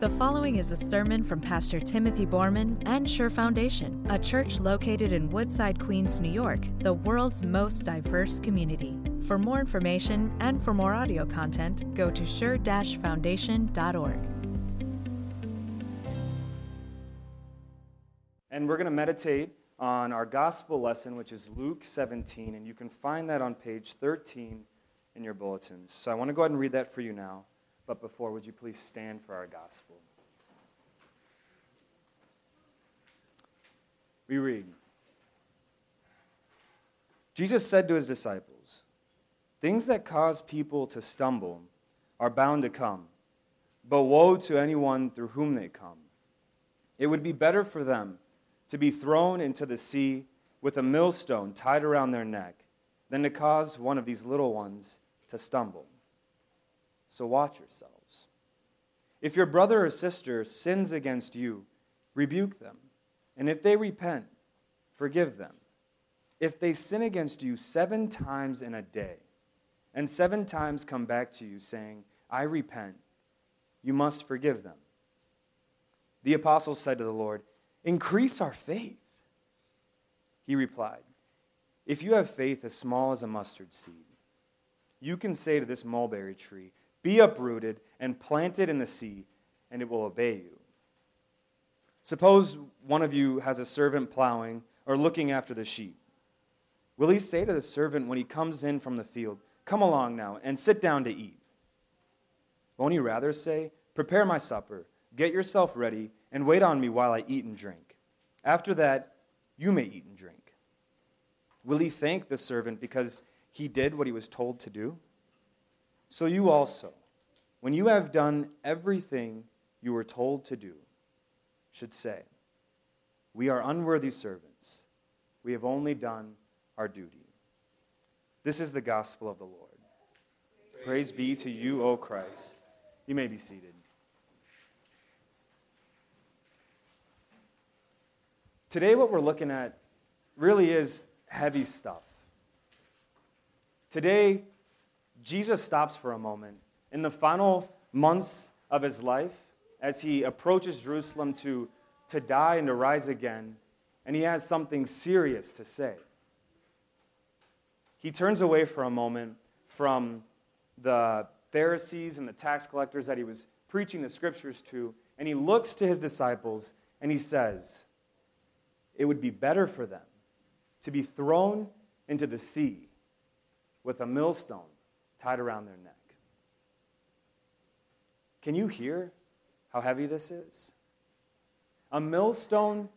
The following is a sermon from Pastor Timothy Borman and Sure Foundation, a church located in Woodside, Queens, New York, the world's most diverse community. For more information and for more audio content, go to sure-foundation.org. And we're going to meditate on our gospel lesson, which is Luke 17, and you can find that on page 13 in your bulletins. So I want to go ahead and read that for you now. But before, would you please stand for our gospel? We read Jesus said to his disciples, Things that cause people to stumble are bound to come, but woe to anyone through whom they come. It would be better for them to be thrown into the sea with a millstone tied around their neck than to cause one of these little ones to stumble. So watch yourselves. If your brother or sister sins against you, rebuke them. And if they repent, forgive them. If they sin against you seven times in a day, and seven times come back to you saying, I repent, you must forgive them. The apostles said to the Lord, Increase our faith. He replied, If you have faith as small as a mustard seed, you can say to this mulberry tree, be uprooted and planted in the sea, and it will obey you. Suppose one of you has a servant plowing or looking after the sheep. Will he say to the servant when he comes in from the field, Come along now and sit down to eat? Won't he rather say, Prepare my supper, get yourself ready, and wait on me while I eat and drink? After that, you may eat and drink. Will he thank the servant because he did what he was told to do? So you also, when you have done everything you were told to do, should say, We are unworthy servants. We have only done our duty. This is the gospel of the Lord. Praise, Praise be to you, O Christ. You may be seated. Today, what we're looking at really is heavy stuff. Today, Jesus stops for a moment. In the final months of his life, as he approaches Jerusalem to, to die and to rise again, and he has something serious to say. He turns away for a moment from the Pharisees and the tax collectors that he was preaching the scriptures to, and he looks to his disciples and he says, It would be better for them to be thrown into the sea with a millstone tied around their neck. Can you hear how heavy this is? A millstone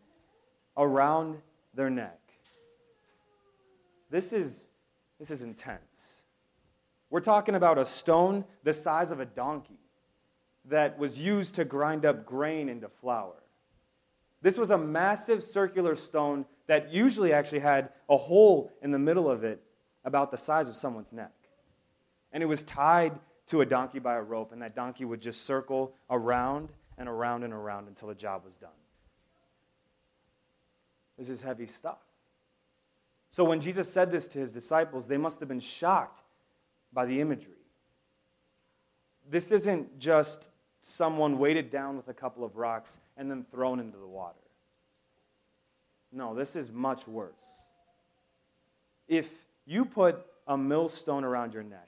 around their neck. This is, this is intense. We're talking about a stone the size of a donkey that was used to grind up grain into flour. This was a massive circular stone that usually actually had a hole in the middle of it about the size of someone's neck. And it was tied to a donkey by a rope, and that donkey would just circle around and around and around until the job was done. This is heavy stuff. So when Jesus said this to his disciples, they must have been shocked by the imagery. This isn't just someone weighted down with a couple of rocks and then thrown into the water. No, this is much worse. If you put a millstone around your neck,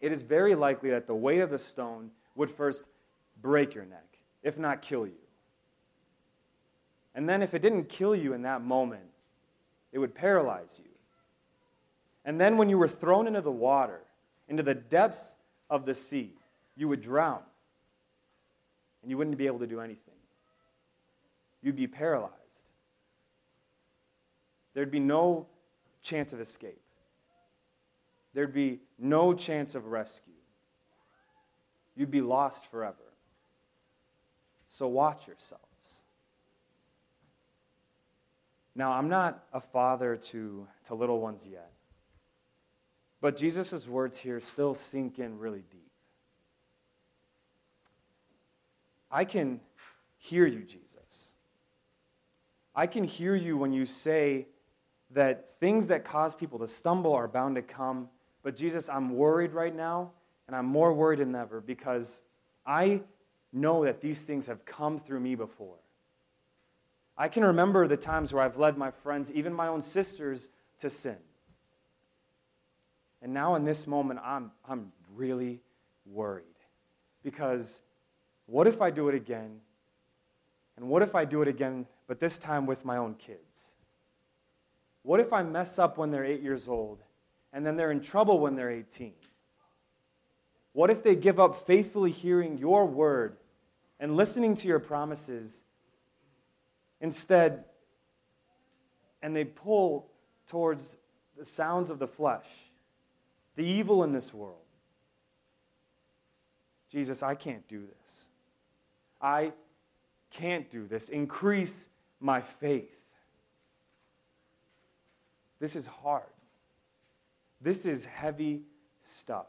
it is very likely that the weight of the stone would first break your neck, if not kill you. And then, if it didn't kill you in that moment, it would paralyze you. And then, when you were thrown into the water, into the depths of the sea, you would drown. And you wouldn't be able to do anything. You'd be paralyzed. There'd be no chance of escape there'd be no chance of rescue. You'd be lost forever. So watch yourselves. Now, I'm not a father to, to little ones yet, but Jesus' words here still sink in really deep. I can hear you, Jesus. I can hear you when you say that things that cause people to stumble are bound to come but Jesus, I'm worried right now, and I'm more worried than ever because I know that these things have come through me before. I can remember the times where I've led my friends, even my own sisters, to sin. And now in this moment, I'm, I'm really worried. Because what if I do it again? And what if I do it again, but this time with my own kids? What if I mess up when they're eight years old and then they're in trouble when they're 18? What if they give up faithfully hearing your word and listening to your promises instead and they pull towards the sounds of the flesh, the evil in this world? Jesus, I can't do this. I can't do this. Increase my faith. This is hard. This is heavy stuff.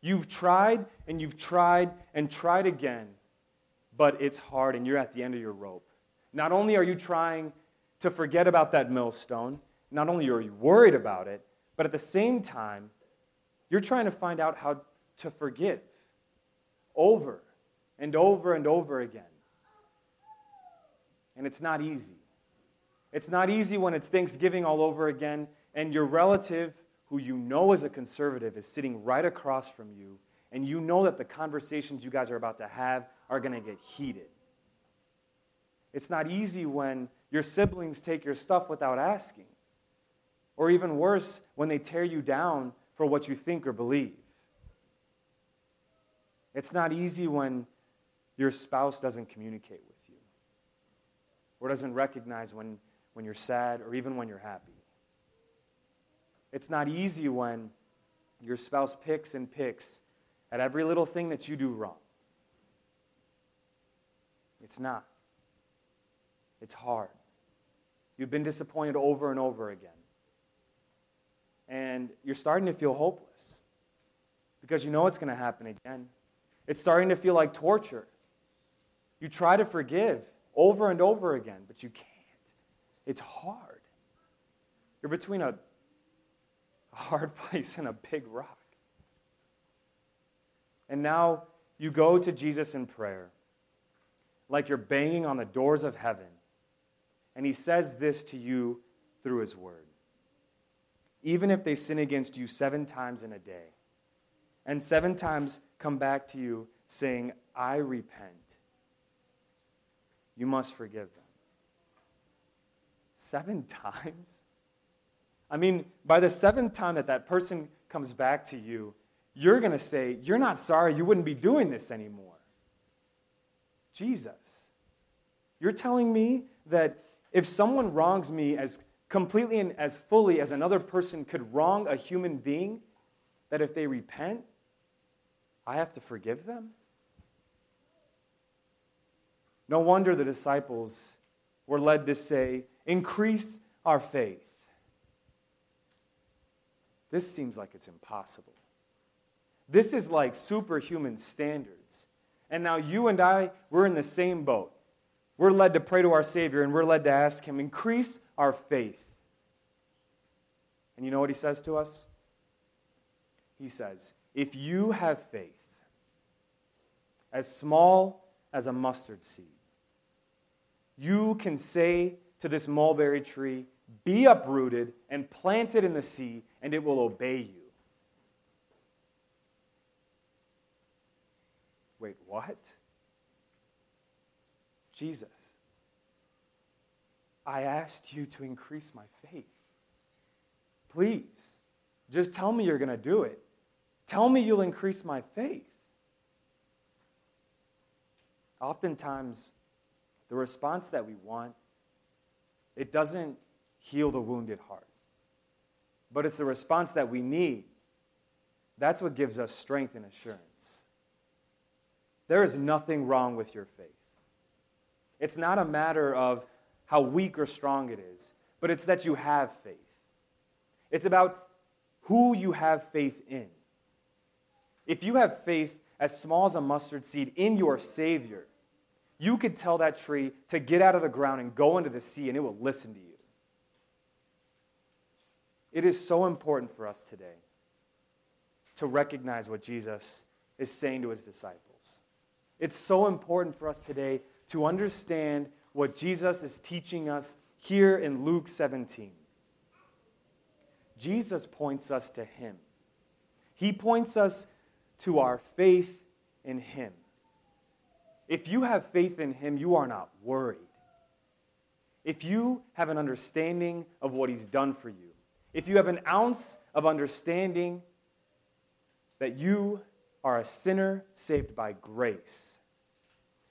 You've tried and you've tried and tried again, but it's hard and you're at the end of your rope. Not only are you trying to forget about that millstone, not only are you worried about it, but at the same time, you're trying to find out how to forgive over and over and over again. And it's not easy. It's not easy when it's Thanksgiving all over again and your relative, who you know is a conservative, is sitting right across from you, and you know that the conversations you guys are about to have are going to get heated. It's not easy when your siblings take your stuff without asking, or even worse, when they tear you down for what you think or believe. It's not easy when your spouse doesn't communicate with you or doesn't recognize when, when you're sad or even when you're happy. It's not easy when your spouse picks and picks at every little thing that you do wrong. It's not. It's hard. You've been disappointed over and over again. And you're starting to feel hopeless because you know it's going to happen again. It's starting to feel like torture. You try to forgive over and over again, but you can't. It's hard. You're between a, a hard place and a big rock. And now you go to Jesus in prayer, like you're banging on the doors of heaven, and he says this to you through his word. Even if they sin against you seven times in a day, and seven times come back to you saying, I repent, you must forgive them. Seven times? I mean, by the seventh time that that person comes back to you, you're going to say, You're not sorry, you wouldn't be doing this anymore. Jesus, you're telling me that if someone wrongs me as completely and as fully as another person could wrong a human being, that if they repent, I have to forgive them? No wonder the disciples were led to say, Increase our faith. This seems like it's impossible. This is like superhuman standards. And now you and I, we're in the same boat. We're led to pray to our Savior and we're led to ask Him, increase our faith. And you know what He says to us? He says, if you have faith as small as a mustard seed, you can say to this mulberry tree, Be uprooted and planted in the sea, and it will obey you. Wait, what? Jesus, I asked you to increase my faith. Please, just tell me you're going to do it. Tell me you'll increase my faith. Oftentimes, the response that we want, it doesn't heal the wounded heart. But it's the response that we need. That's what gives us strength and assurance. There is nothing wrong with your faith. It's not a matter of how weak or strong it is, but it's that you have faith. It's about who you have faith in. If you have faith as small as a mustard seed in your Savior, you could tell that tree to get out of the ground and go into the sea, and it will listen to you. It is so important for us today to recognize what Jesus is saying to his disciples. It's so important for us today to understand what Jesus is teaching us here in Luke 17. Jesus points us to Him. He points us to our faith in Him. If you have faith in Him, you are not worried. If you have an understanding of what He's done for you, if you have an ounce of understanding that you are a sinner saved by grace,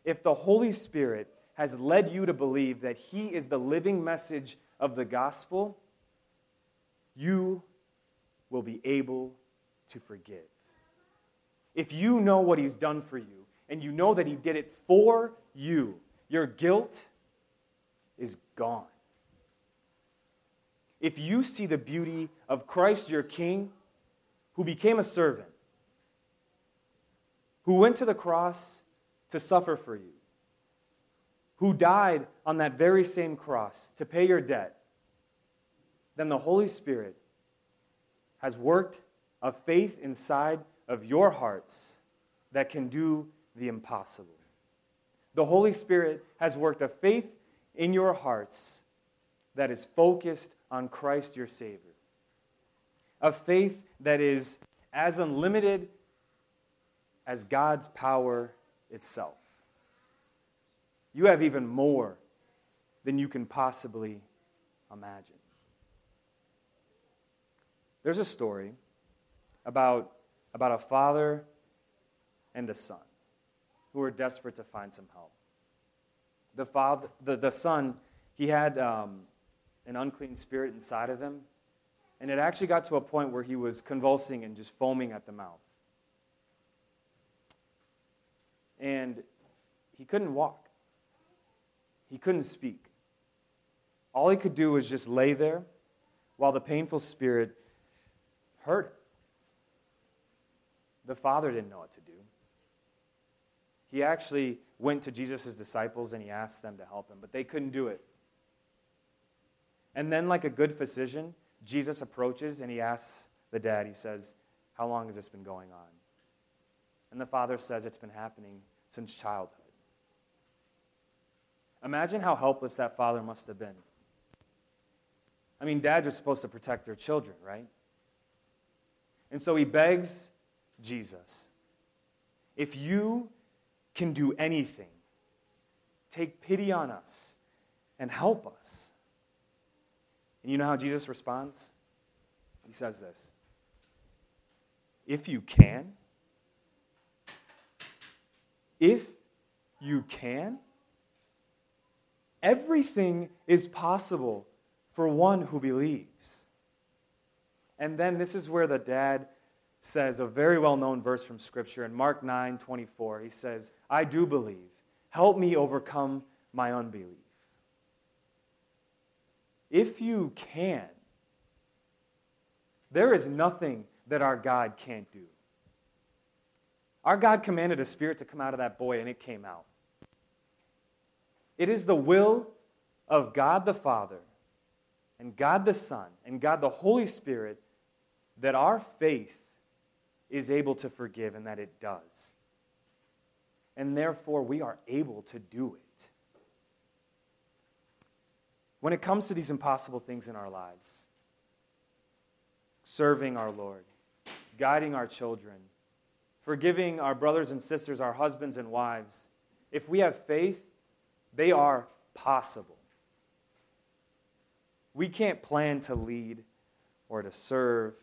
if the Holy Spirit has led you to believe that He is the living message of the gospel, you will be able to forgive. If you know what He's done for you and you know that He did it for you, your guilt is gone. If you see the beauty of Christ your King, who became a servant, who went to the cross to suffer for you, who died on that very same cross to pay your debt, then the Holy Spirit has worked a faith inside of your hearts that can do the impossible. The Holy Spirit has worked a faith in your hearts that is focused on Christ your Savior. A faith that is as unlimited as God's power itself. You have even more than you can possibly imagine. There's a story about, about a father and a son who were desperate to find some help. The, father, the, the son, he had um, an unclean spirit inside of him, and it actually got to a point where he was convulsing and just foaming at the mouth. And he couldn't walk, he couldn't speak. All he could do was just lay there while the painful spirit hurt him. The father didn't know what to do. He actually went to Jesus' disciples and he asked them to help him, but they couldn't do it. And then, like a good physician, Jesus approaches and he asks the dad, he says, How long has this been going on? And the father says, It's been happening since childhood. Imagine how helpless that father must have been. I mean, dads are supposed to protect their children, right? And so he begs Jesus if you can do anything, take pity on us and help us. And you know how Jesus responds? He says this If you can, if you can, everything is possible for one who believes. And then this is where the dad says a very well known verse from Scripture in Mark 9 24. He says, I do believe. Help me overcome my unbelief. If you can, there is nothing that our God can't do. Our God commanded a spirit to come out of that boy, and it came out. It is the will of God the Father and God the Son and God the Holy Spirit that our faith is able to forgive and that it does. And therefore, we are able to do it. When it comes to these impossible things in our lives, serving our Lord, guiding our children, forgiving our brothers and sisters, our husbands and wives, if we have faith, they are possible. We can't plan to lead or to serve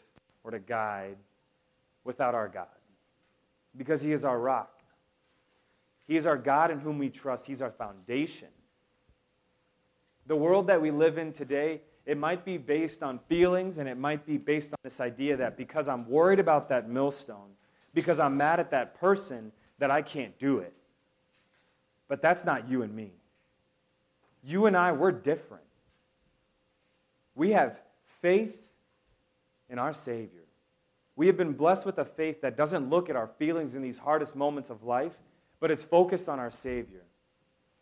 or to guide without our God because He is our rock. He is our God in whom we trust, He's our foundation. The world that we live in today, it might be based on feelings and it might be based on this idea that because I'm worried about that millstone, because I'm mad at that person, that I can't do it. But that's not you and me. You and I, we're different. We have faith in our Savior. We have been blessed with a faith that doesn't look at our feelings in these hardest moments of life, but it's focused on our Savior.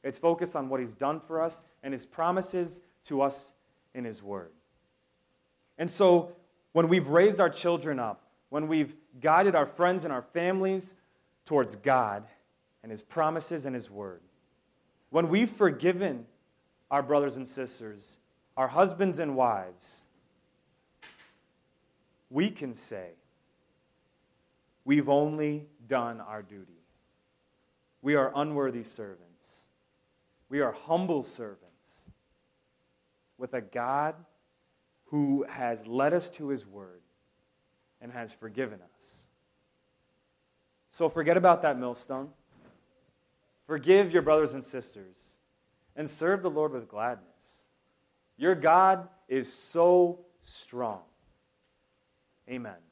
It's focused on what He's done for us and His promises to us in His Word. And so, when we've raised our children up, when we've guided our friends and our families towards God, and His promises and His word. When we've forgiven our brothers and sisters, our husbands and wives, we can say, We've only done our duty. We are unworthy servants. We are humble servants with a God who has led us to his word and has forgiven us. So forget about that millstone. Forgive your brothers and sisters and serve the Lord with gladness. Your God is so strong. Amen.